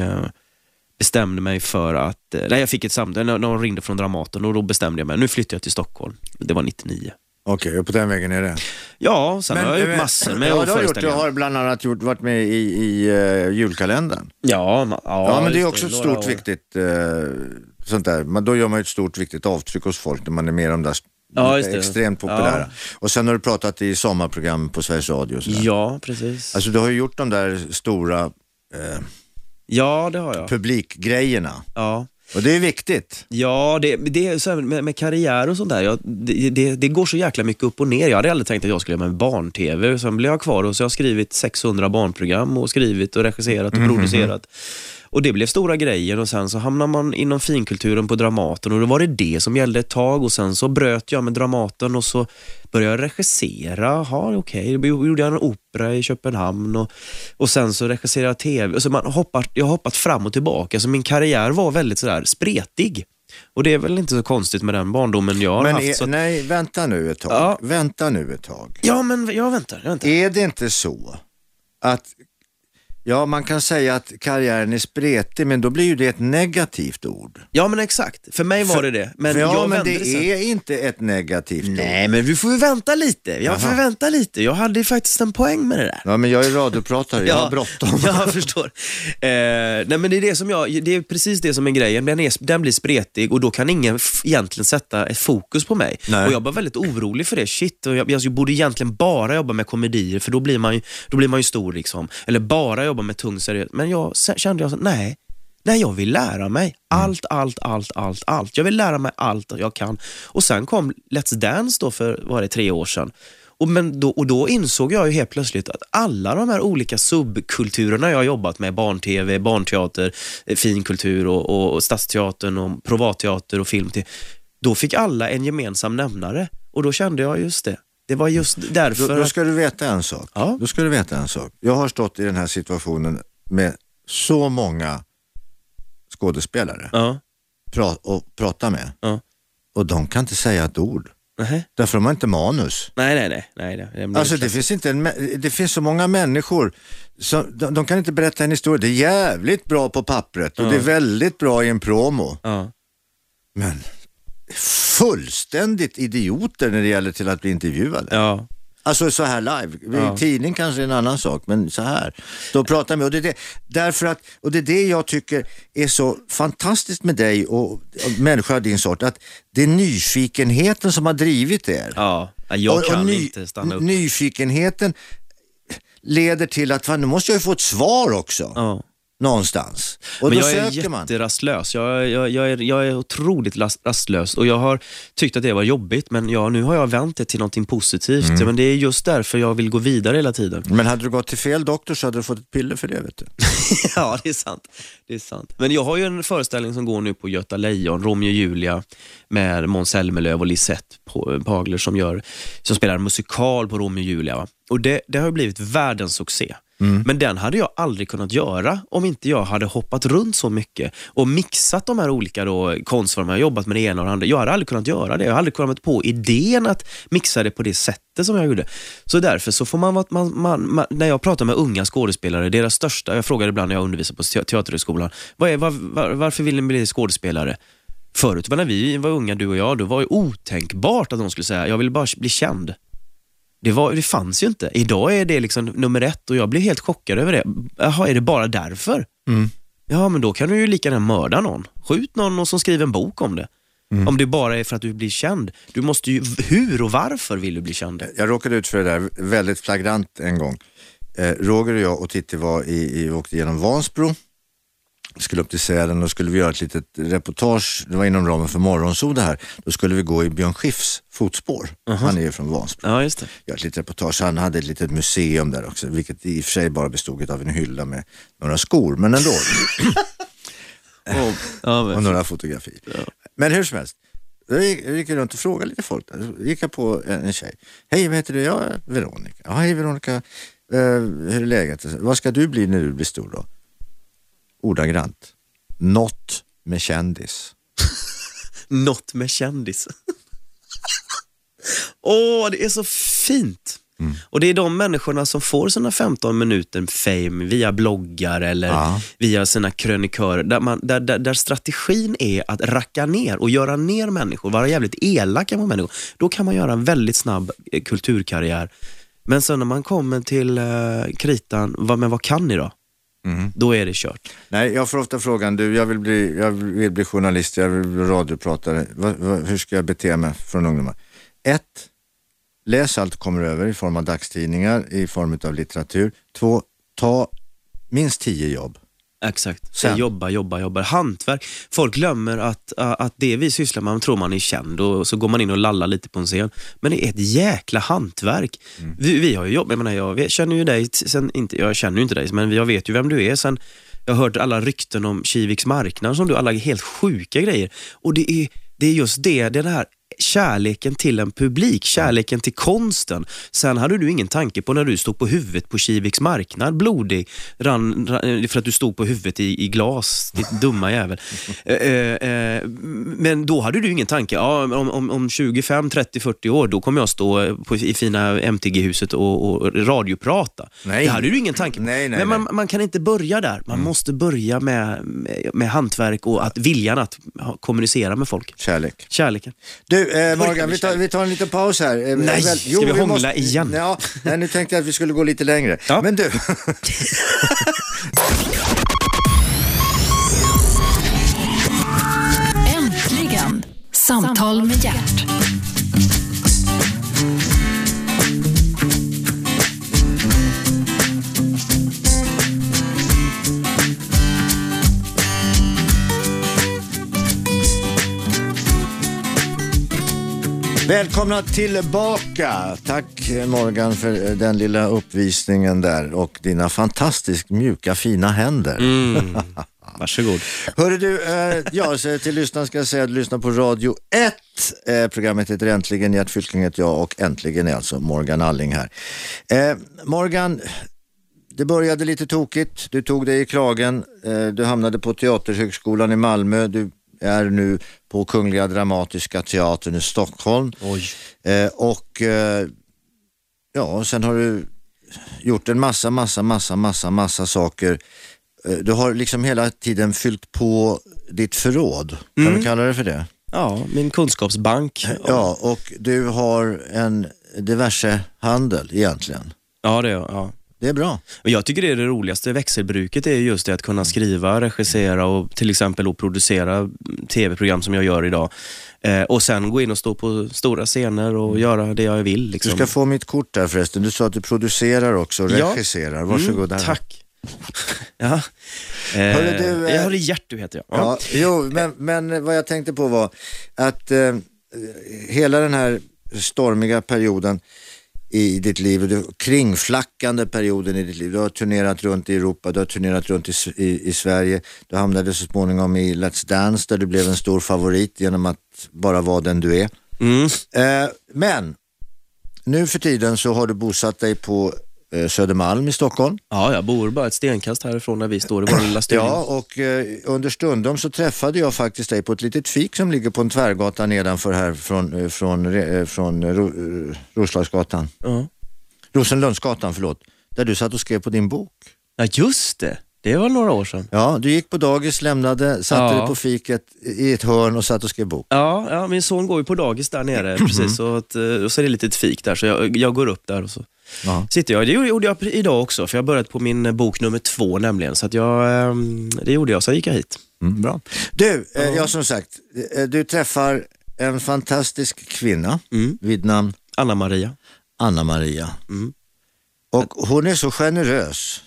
bestämde mig för att, eh, nej jag fick ett samtal, de ringde från Dramaten och då bestämde jag mig, nu flyttar jag till Stockholm. Det var 99. Okej, och på den vägen är det. Ja, sen har jag gjort massor med ja, du har gjort, du har bland annat gjort, varit med i, i uh, julkalendern. Ja, ja, Ja, men det är också ett några stort viktigt eh, sånt där. Men då gör man ju ett stort viktigt avtryck hos folk när man är med i de där Ja, det. extremt populära. Ja. Och sen har du pratat i sommarprogram på Sveriges Radio sådär. Ja, precis. Alltså du har ju gjort de där stora eh, Ja, det har jag. publikgrejerna. Ja. Och det är viktigt. Ja, det, det är så här med, med karriär och sånt där. Jag, det, det, det går så jäkla mycket upp och ner. Jag hade aldrig tänkt att jag skulle göra med barn-tv. Sen blev jag kvar och så har jag skrivit 600 barnprogram och skrivit och regisserat och producerat. Och det blev stora grejer och sen så hamnar man inom finkulturen på Dramaten och då var det det som gällde ett tag och sen så bröt jag med Dramaten och så började jag regissera. Jaha, okej. Då gjorde jag en opera i Köpenhamn och, och sen så regisserade jag tv. Och så man hoppat, jag har hoppat fram och tillbaka så min karriär var väldigt sådär spretig. Och det är väl inte så konstigt med den barndomen jag har Men haft. är, så att, nej, vänta nu ett tag. Ja. Vänta nu ett tag. ja, men jag väntar. Jag väntar. Är det inte så att, ja man kan säga att karriären är spretig, men då blir ju det ett negativt ord. Ja, men exakt. För mig var det det. Men ja, jag men det sen. är inte ett negativt ord. Nej, men vi får ju vänta lite. Jag får Jaha. vänta lite. Jag hade ju faktiskt en poäng med det där. Ja, men jag är radiopratare, jag har bråttom. Ja, jag förstår. Eh, nej, men det är, det, som jag, det är precis det som är grejen. Den, är, den blir spretig och då kan ingen egentligen sätta ett fokus på mig. Nej. Och Jag var väldigt orolig för det. Shit, och jag, jag borde egentligen bara jobba med komedier för då blir man ju, då blir man ju stor. liksom. Eller bara jobba med tung seriös. Men jag kände jag så, nej. Nej, jag vill lära mig allt, allt, allt, allt, allt. Jag vill lära mig allt jag kan. Och sen kom Let's Dance då för, var det tre år sedan. Och, men då, och då insåg jag ju helt plötsligt att alla de här olika subkulturerna jag har jobbat med, barn-tv, barnteater, eh, finkultur och, och, och stadsteatern och privatteater och film, då fick alla en gemensam nämnare. Och då kände jag just det. Det var just därför Då, då ska du veta en sak. Ja. Då ska du veta en sak. Jag har stått i den här situationen med så många skådespelare Ja, pra och prata med ja. och de kan inte säga ett ord. Nej, Därför de har inte manus. nej, nej. nej, nej, nej. Det Alltså det finns, inte en, det finns så många människor, som, de, de kan inte berätta en historia. Det är jävligt bra på pappret och det är väldigt bra i en promo. Men fullständigt idioter när det gäller till att bli intervjuade. Ja. Alltså så här live. Ja. Tidning kanske är en annan sak, men så här. Då pratar vi och det är det, därför att, och det är det jag tycker är så fantastiskt med dig och, och människor av din sort, att det är nyfikenheten som har drivit er. ja. Jag Och- och kan ny- inte stanna upp. Nyfikenheten leder till att fan, nu måste jag ju få ett svar också, Ja. Någonstans. Och Men då jag är söker man. jätterastlös. Jag, jag, jag, är, jag är otroligt rastlös och jag har tyckt att det var jobbigt men ja, nu har jag vänt det till någonting positivt. Mm. Men det är just därför jag vill gå vidare hela tiden. Men hade du gått till fel doktor så hade du fått ett piller för det vet du. ja, det är sant. Det är sant. Men jag har ju en föreställning som går nu på Göta Lejon, Romeo och Julia med Måns Zelmerlöw och Lisette Pagler som, gör, som spelar musikal på Romeo och Julia. Va? Och det, det har ju blivit världens succé. Mm. Men den hade jag aldrig kunnat göra om inte jag hade hoppat runt så mycket och mixat de här olika då, konstformerna. Jag jobbat med det ena och det andra. Jag hade aldrig kunnat göra det. Jag hade aldrig kommit på idén att mixa det på det sättet som jag gjorde. Så därför så får man, man, man, man när jag pratar med unga skådespelare, deras största, jag frågar ibland när jag undervisar på Teaterhögskolan, var, var, varför vill ni bli skådespelare? Förut när vi var unga, du och jag, då var det otänkbart att de skulle säga, jag vill bara bli känd. Det, var, det fanns ju inte. Idag är det liksom nummer ett och jag blir helt chockad över det. Jaha, är det bara därför? Ja, men då kan du ju lika gärna mörda någon. Skjut någon och som skriver en bok om det. Om det bara är för att du blir känd. Du måste ju, hur och varför vill du bli känd? Jag råkade ut för det där väldigt flagrant en gång. Eh, Roger och jag och Titti var i, i, åkte genom Vansbro. Skulle upp till Sälen och skulle vi göra ett litet reportage, det var inom ramen för Morgonzoo det här. Då skulle vi gå i Björn Skifs fotspår. Han är ju från Vansbro. Ja, just det. Göra ett litet reportage. Han hade ett litet museum där också, vilket i och för sig bara bestod av en hylla med några skor, men ändå. och, Ja, och men, några fotografier. Men hur som helst, då gick, jag gick runt och frågade lite folk. Så gick jag på en, en tjej. Hej, vad heter du? Jag är Veronica. Ja, hej Veronica. Eh, hur är läget? Vad ska du bli när du blir stor då? Ordagrant. Något med kändis. något med kändis. Åh, det är så fint. Och det är de människorna som får sina 15 minuter fame via bloggar eller Ja. via sina krönikörer, där, man, där, där, där strategin är att racka ner och göra ner människor, vara jävligt elaka mot människor. Då kan man göra en väldigt snabb eh, kulturkarriär. Men sen när man kommer till eh, kritan, vad, men vad kan ni då? Då är det kört. Nej, jag får ofta frågan, du, jag vill bli, jag vill bli journalist, jag vill bli radiopratare. Vad, vad, hur ska jag bete mig från ungdomar? Ett, läs allt du kommer över i form av dagstidningar, i form av litteratur. Två, ta minst tio jobb. Exakt. Sen. Jobba, jobba, jobba. Hantverk. Folk glömmer att, äh, att det vi sysslar med, man tror man är känd och så går man in och lallar lite på en scen. Men det är ett jäkla hantverk. Vi, vi har ju jobbat, jag menar jag känner ju dig, sen, inte, jag känner ju inte dig, men jag vet ju vem du är sen jag har hört alla rykten om Kiviks marknad som du, alla helt sjuka grejer. Och det är, det är just det, det är det här kärleken till en publik, kärleken till konsten. Sen hade du ingen tanke på när du stod på huvudet på Kiviks marknad, blodig, rann, rann, för att du stod på huvudet i, i glas, ditt dumma jävel. Eh, eh, eh, men då hade du ingen tanke, ja, om, om, om 25, 30, 40 år, då kommer jag stå på, i fina MTG-huset och, och radioprata. Nej. Det hade du ingen tanke på. Nej, nej, men man, man kan inte börja där. Man måste börja med, med, med hantverk och att viljan att kommunicera med folk. Kärlek. Kärleken. Du, eh, Morgan, vi tar, vi tar en liten paus här. Eh, Nej, ska vi hångla igen? Ja, nej, nu tänkte jag att vi skulle gå lite längre. Ja. Men du, Äntligen! Samtal med hjärt. Välkomna tillbaka. Tack Morgan för den lilla uppvisningen där och dina fantastiskt mjuka fina händer. Mm. Varsågod. Hörru du, eh, ja, så till lyssnarna ska jag säga att du lyssnar på Radio 1. Eh, programmet heter Äntligen, Gert Fylking heter jag och äntligen är alltså Morgan Alling här. Eh, Morgan, det började lite tokigt. Du tog dig i kragen. Eh, du hamnade på Teaterhögskolan i Malmö. Du är nu på Kungliga Dramatiska Teatern i Stockholm. Eh, och eh, ja, sen har du gjort en massa, massa, massa, massa, massa saker. Eh, du har liksom hela tiden fyllt på ditt förråd. Kan vi kalla det för det? Ja, min kunskapsbank. Ja, och du har en diverse handel egentligen. Ja, det är jag. Ja. Det är bra. Jag tycker det är det roligaste växelbruket är just det att kunna skriva, regissera och till exempel och producera tv-program som jag gör idag. Eh, och sen gå in och stå på stora scener och göra det jag vill. Du Liksom. ska få mitt kort där förresten. Du sa att du producerar också och Ja. regisserar. Varsågod. Mm, tack. ja. Eh, Hörru du, eh, jag hörde Gert, du heter jag. Ja, jo, men, men vad jag tänkte på var att eh, hela den här stormiga perioden i ditt liv, och den kringflackande perioden i ditt liv. Du har turnerat runt i Europa, du har turnerat runt i, i, i Sverige. Du hamnade så småningom i Let's Dance där du blev en stor favorit genom att bara vara den du är. Mm. Eh, men nu för tiden så har du bosatt dig på Södermalm i Stockholm. Ja, jag bor bara ett stenkast härifrån där vi står i vår lilla studio. Ja, och eh, under stundom så träffade jag faktiskt dig på ett litet fik som ligger på en tvärgata nedanför här från, eh, från, eh, från eh, eh, Roslagsgatan. Ja. Rosenlundsgatan, förlåt. Där du satt och skrev på din bok. ja, just det. Det var några år sedan. Ja, du gick på dagis, lämnade, satte Ja. dig på fiket i ett hörn och satt och skrev bok. Ja, ja, min son går ju på dagis där nere precis och, att, eh, och så är det lite ett fik där så jag, jag går upp där och så Ja. sitter jag. Det gjorde jag idag också för jag har börjat på min eh, bok nummer två nämligen. Så att jag, eh, det gjorde jag, sen gick jag hit. Mm, bra. Du, eh, ja som sagt, du träffar en fantastisk kvinna Mm. vid namn Anna-Maria. Anna-Maria. Mm. Och hon är så generös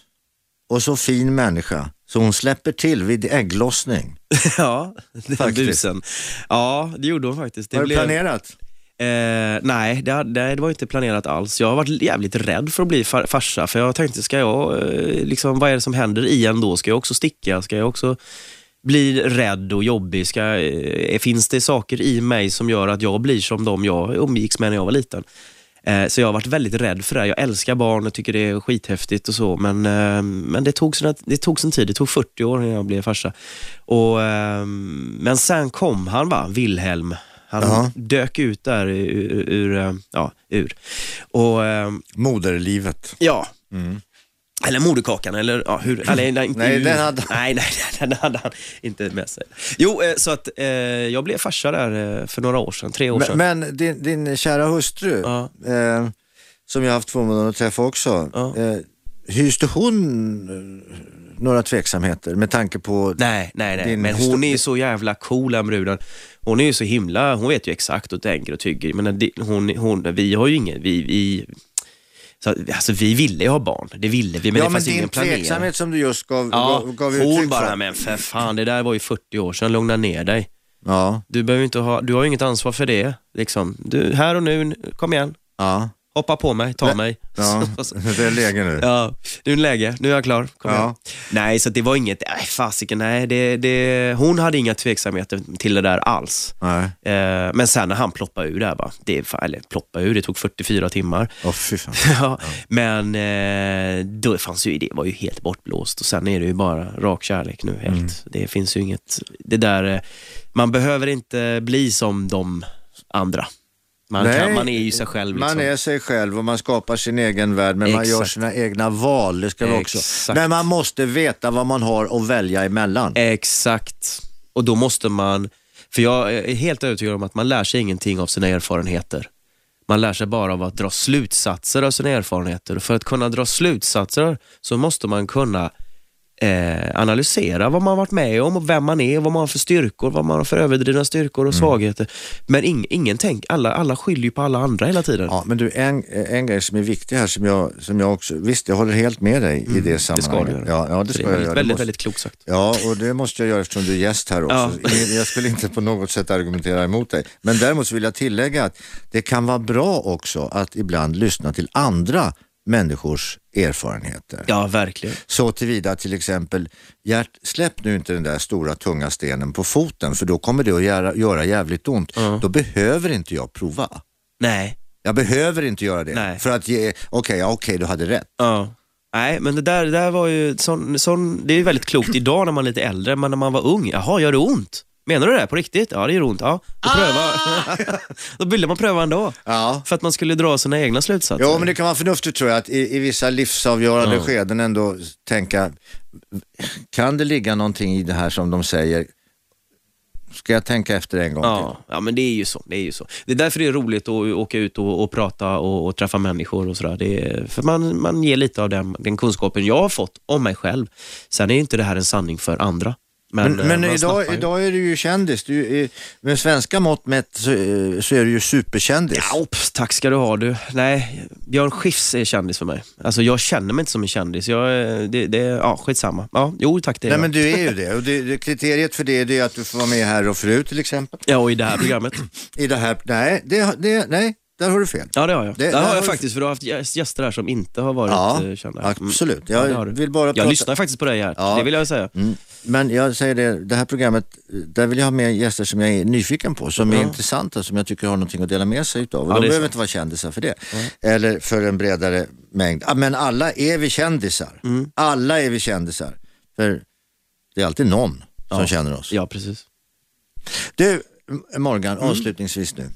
och så fin människa så hon släpper till vid ägglossning. ja, den busen. Ja, det gjorde hon faktiskt. Det Har du blev- planerat? Eh, nej, det, det var inte planerat alls. Jag har varit jävligt rädd för att bli far, farsa, för jag tänkte, ska jag, eh, liksom, vad är det som händer i en då? Ska jag också sticka? Ska jag också bli rädd och jobbig? Ska, eh, finns det saker i mig som gör att jag blir som de jag umgicks med när jag var liten? Eh, så jag har varit väldigt rädd för det. Jag älskar barn och tycker det är skithäftigt och så, men, eh, men det, tog sin, det tog sin tid. Det tog 40 år innan jag blev farsa. Och, eh, men sen kom han, va? Wilhelm. Han Ja. dök ut där ur, ur, ja, ur. Och Moderlivet. ja, eller moderkakan eller ja, hur, eller, nej, inte Nej, den hade han. nej, nej, den hade han inte med sig. Jo, eh, så att eh, jag blev farsa där eh, för några år sedan, tre år sedan. Men, men din, din kära hustru, Ja. eh, som jag har haft förmånen att träffa också, Ja. eh, hyste hon eh, några tveksamheter med tanke på Nej, nej, nej. Men hon är ju så jävla cool den bruden. Hon är ju så himla, hon vet ju exakt hon tänker och tycker. Men hon, hon, vi har ju ingen, vi, vi, så, alltså, vi ville ju ha barn, det ville vi, men ja, det men fanns din ingen planering. tveksamhet som du just gav, Ja, gav, gav uttryck bara, för. men för fan, det där var ju 40 år sedan, lugna ner dig. Ja, Du, behöver inte ha, du har ju inget ansvar för det. Liksom. Du, här och nu, kom igen. ja. Hoppa på mig, ta mig. Ja, det är läge nu. Ja, nu är det läge. Nu är jag klar. Kom Ja. Nej, så det var inget, nej fasiken, nej. Det, det, hon hade inga tveksamheter till det där alls. Nej, Eh, men sen när han ploppade ur där, va? Det, eller ploppade ur, det tog 44 timmar. åh fy fan. Ja, men eh, då fanns ju, det var ju helt bortblåst och sen är det ju bara rak kärlek nu. Helt. Mm. Det finns ju inget, det där, eh, man behöver inte bli som de andra. Man, Nej, kan, man är ju sig själv. Liksom. Man är sig själv och man skapar sin egen värld men man gör Exakt. sina egna val, det ska också. Exakt. Men man måste veta vad man har att välja emellan. Exakt. Och då måste man, för jag är helt övertygad om att man lär sig ingenting av sina erfarenheter. Man lär sig bara av att dra slutsatser av sina erfarenheter. Och för att kunna dra slutsatser så måste man kunna eh, analysera vad man varit med om och vem man är, vad man har för styrkor, vad man har för överdrivna styrkor och svagheter. Men ing, ingen tänk, alla, alla skyller ju på alla andra hela tiden. Ja, men du, en, en grej som är viktig här som jag, som jag också, visst jag håller helt med dig i det det ska sammanhanget. du göra. Ja, ja, det ska det jag göra. Väldigt, måste- väldigt klokt sagt. Ja, och det måste jag göra eftersom du är gäst här också. Ja. Jag skulle inte på något sätt argumentera emot dig. Men däremot vill jag tillägga att det kan vara bra också att ibland lyssna till andra människors erfarenheter. Ja, verkligen. Så tillvida till exempel, Gert, släpp nu inte den där stora tunga stenen på foten för då kommer det att göra, göra jävligt ont. Då behöver inte jag prova. Nej. Jag behöver inte göra det. Nej. För att ge, okej, ja, okej, du hade rätt. Ja. Nej, men det där, det där var ju, sån, sån, det är ju väldigt klokt idag när man är lite äldre, men när man var ung, jaha, gör det ont? Menar du det på riktigt? Ja, det gör ont. Ja, då pröva. då ville man pröva ändå. Ja. För att man skulle dra sina egna slutsatser. Jo, men det kan vara förnuftigt tror jag att i, i vissa livsavgörande skeden ändå tänka, kan det ligga någonting i det här som de säger? Ska jag tänka efter en gång till? Ja, ja, men det är ju så. Det är, ju så. Det är därför det är roligt att åka ut och, och prata och, och träffa människor och sådär. Det är- För man, man ger lite av den, den kunskapen jag har fått om mig själv. Sen är ju inte det här en sanning för andra. Men, Men, eh, men snappar idag, ju. idag är du ju kändis. Du, är- med svenska mått mätt så, eh, så är du ju superkändis. Ja, ops, tack ska du ha du. Nej, Björn Skifs är kändis för mig. Alltså jag känner mig inte som en kändis. Jag, är- det, det, ja, skitsamma. Ja, jo tack det är Nej jag. men du är ju det. Och det, det kriteriet för det, det är att du får vara med här och fru till exempel. Ja, och i det här programmet. I det här, nej, det, det, nej där har du fel. Ja, det har jag. Det- Det, där har jag faktiskt, för du har haft gäst- gäster här som inte har varit Ja, eh, kända. Mm. absolut. Ja, Jag du. vill bara Jag prata... lyssnar faktiskt på dig här, Ja. det vill jag säga. Mm. Men jag säger det, det här programmet, där vill jag ha med gäster som jag är nyfiken på, som är Ja. intressanta, som jag tycker har någonting att dela med sig utav. Och Ja, de är behöver sant. inte vara kändisar för det. Eller för en bredare mängd. Ah, Men alla är vi kändisar. Mm. Alla är vi kändisar. För det är alltid någon som Ja. känner oss. Ja, precis. Du, Morgan, Mm. avslutningsvis nu.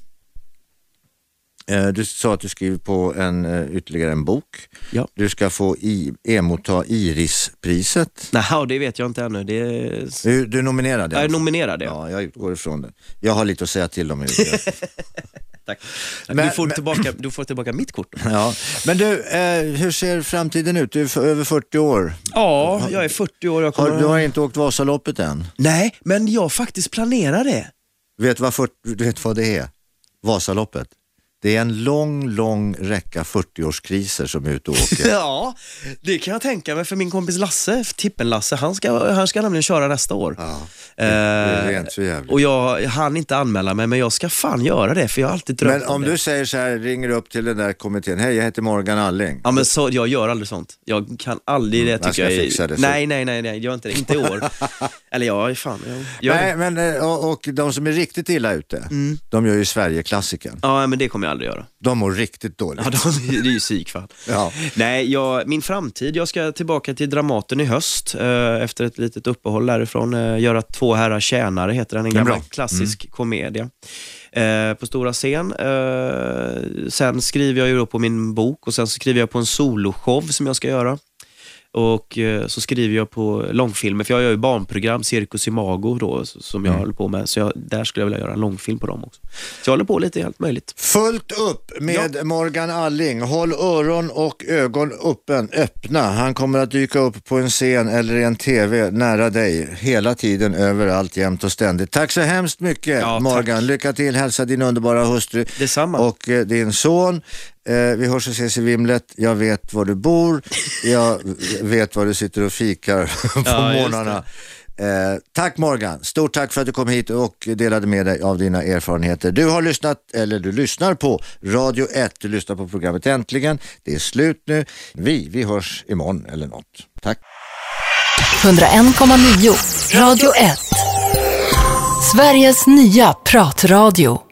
Eh, Du sa att du skriver på en, eh, ytterligare en bok. Ja. Du ska få i, emotta Irispriset. Nej, det vet jag inte ännu. Det är... Du, du är nominerad i Jag är fall. nominerad, ja. Ja, jag utgår ifrån det. Jag har lite att säga till om. Tack. Men- du, får men- tillbaka, du får tillbaka mitt kort. ja. Men du, eh, hur ser framtiden ut? Du är över 40 år. Ja, jag är 40 år. Jag Har, kommer... du har inte åkt Vasaloppet än. Nej, men jag faktiskt planerar det. Vet vad, 40, du vet vad det är? Vasaloppet. Det är en lång, lång räcka 40-årskriser som är ute och åker. Ja, det kan jag tänka mig för min kompis Lasse, Tippen-Lasse, han ska, han ska nämligen köra nästa år. Ja, det, det är Eh, rent för jävligt. och jag hann inte anmäla mig, men jag ska fan göra det, för jag har alltid drömt Men om det. du säger så här, ringer upp till den där kommittén, hej jag heter Morgan Alling. Ja men så, jag gör aldrig sånt. Jag kan aldrig det jag tycker ska jag fixa det, så- Nej, nej, nej, nej, gör inte det. Inte i år. Eller ja, fan. Jag Nej, det. men eh, och, och de som är riktigt illa ute, Mm. de gör ju Sverigeklassikern. Ja, men det kommer jag aldrig göra. De mår riktigt dåligt. Ja, de, det är ju psykfall. Ja. Nej, jag, min framtid, jag ska tillbaka till Dramaten i höst eh, efter ett litet uppehåll därifrån. Eh, göra Två herrar tjänare heter den, en gammal bra. klassisk komedia. Eh, på stora scen. Eh, sen skriver jag ju på min bok och sen skriver jag på en soloshow som jag ska göra. Och eh, så skriver jag på långfilmer, för jag gör ju barnprogram, Cirkus Imago då, som Mm. jag håller på med. Så jag, där skulle jag vilja göra en långfilm på dem också. Så jag håller på lite allt möjligt. Fullt upp med Morgan Alling. Håll öron och ögon öppen, öppna. Han kommer att dyka upp på en scen eller i en TV nära dig hela tiden, överallt, jämt och ständigt. Tack så hemskt mycket Ja, tack. Morgan. Lycka till. Hälsa din underbara hustru Detsamma. och eh, din son. Eh, vi hörs och ses i vimlet. Jag vet var du bor. Jag vet var du sitter och fikar på Ja, morgnarna. Eh, tack Morgan, stort tack för att du kom hit och delade med dig av dina erfarenheter. Du har lyssnat, eller du lyssnar på Radio 1, du lyssnar på programmet Äntligen. Det är slut nu. Vi, vi hörs imorgon eller något. Tack. 101,9 Radio 1 Sveriges nya pratradio